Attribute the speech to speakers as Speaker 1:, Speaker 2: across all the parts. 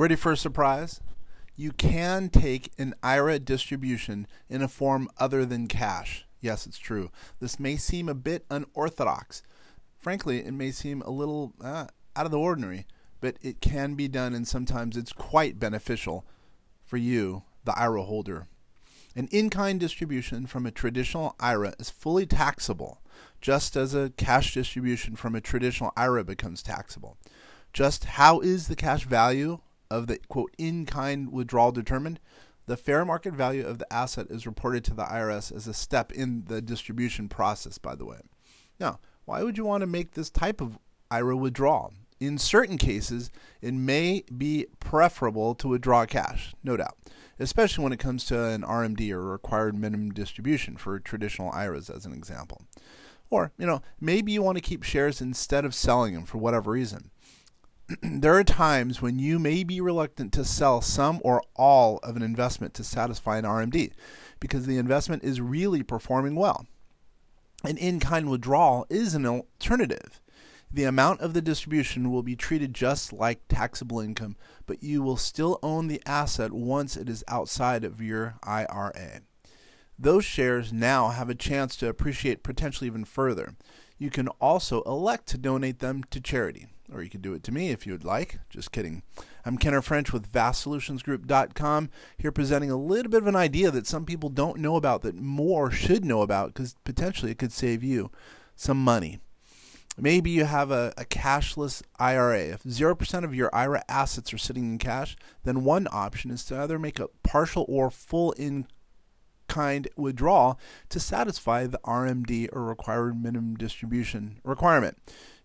Speaker 1: Ready for a surprise? You can take an IRA distribution in a form other than cash. Yes, it's true. This may seem a bit unorthodox. Frankly, it may seem a little uh, out of the ordinary, but it can be done, and sometimes it's quite beneficial for you, the IRA holder. An in kind distribution from a traditional IRA is fully taxable, just as a cash distribution from a traditional IRA becomes taxable. Just how is the cash value of the quote in kind withdrawal determined? The fair market value of the asset is reported to the IRS as a step in the distribution process, by the way. Now, why would you want to make this type of IRA withdrawal? In certain cases, it may be preferable to withdraw cash, no doubt, especially when it comes to an RMD or required minimum distribution for traditional IRAs, as an example. Or, you know, maybe you want to keep shares instead of selling them for whatever reason. there are times when you may be reluctant to sell some or all of an investment to satisfy an RMD because the investment is really performing well. An in kind withdrawal is an alternative. The amount of the distribution will be treated just like taxable income, but you will still own the asset once it is outside of your IRA. Those shares now have a chance to appreciate potentially even further. You can also elect to donate them to charity, or you could do it to me if you would like. Just kidding. I'm Kenner French with VastSolutionsGroup.com, here presenting a little bit of an idea that some people don't know about that more should know about because potentially it could save you some money. Maybe you have a, a cashless IRA. If 0% of your IRA assets are sitting in cash, then one option is to either make a partial or full in kind withdrawal to satisfy the RMD or required minimum distribution requirement.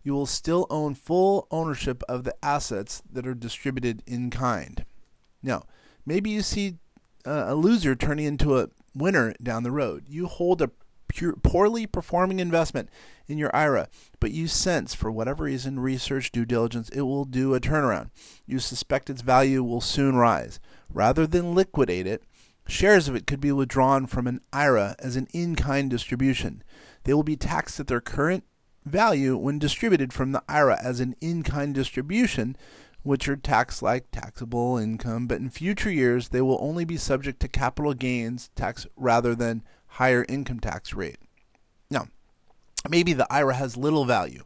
Speaker 1: You will still own full ownership of the assets that are distributed in kind. Now, maybe you see uh, a loser turning into a winner down the road. You hold a pure, poorly performing investment in your IRA, but you sense, for whatever reason, research, due diligence, it will do a turnaround. You suspect its value will soon rise. Rather than liquidate it, shares of it could be withdrawn from an IRA as an in kind distribution. They will be taxed at their current value when distributed from the IRA as an in kind distribution, which are taxed like taxable income, but in future years they will only be subject to capital gains tax rather than higher income tax rate. Now, maybe the IRA has little value.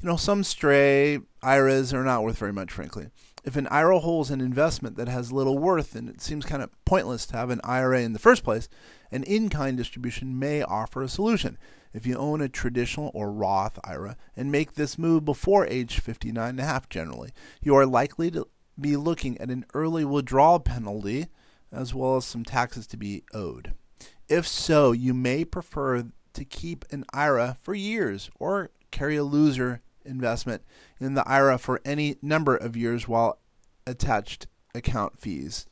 Speaker 1: You know, some stray IRAs are not worth very much, frankly. If an IRA holds an investment that has little worth, then it seems kind of pointless to have an IRA in the first place, an in kind distribution may offer a solution. If you own a traditional or Roth IRA and make this move before age 59 and a half generally, you are likely to be looking at an early withdrawal penalty as well as some taxes to be owed. If so, you may prefer to keep an IRA for years or carry a loser investment in the IRA for any number of years while attached account fees.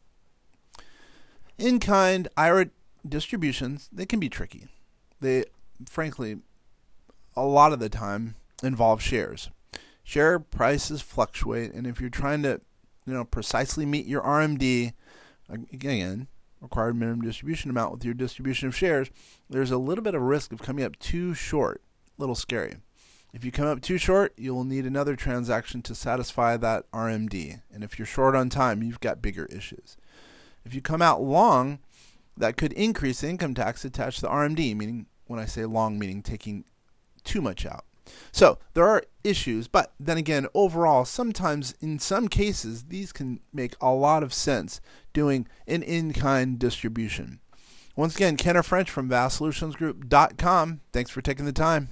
Speaker 1: In kind IRA distributions, they can be tricky. They frankly a lot of the time involve shares. Share prices fluctuate and if you're trying to, you know, precisely meet your RMD again, required minimum distribution amount with your distribution of shares, there's a little bit of risk of coming up too short. A little scary. If you come up too short, you will need another transaction to satisfy that RMD. And if you're short on time, you've got bigger issues. If you come out long, that could increase income tax attached to the RMD, meaning when I say long, meaning taking too much out. So there are issues, but then again, overall, sometimes in some cases, these can make a lot of sense doing an in kind distribution. Once again, Kenner French from VastSolutionsGroup.com. Thanks for taking the time.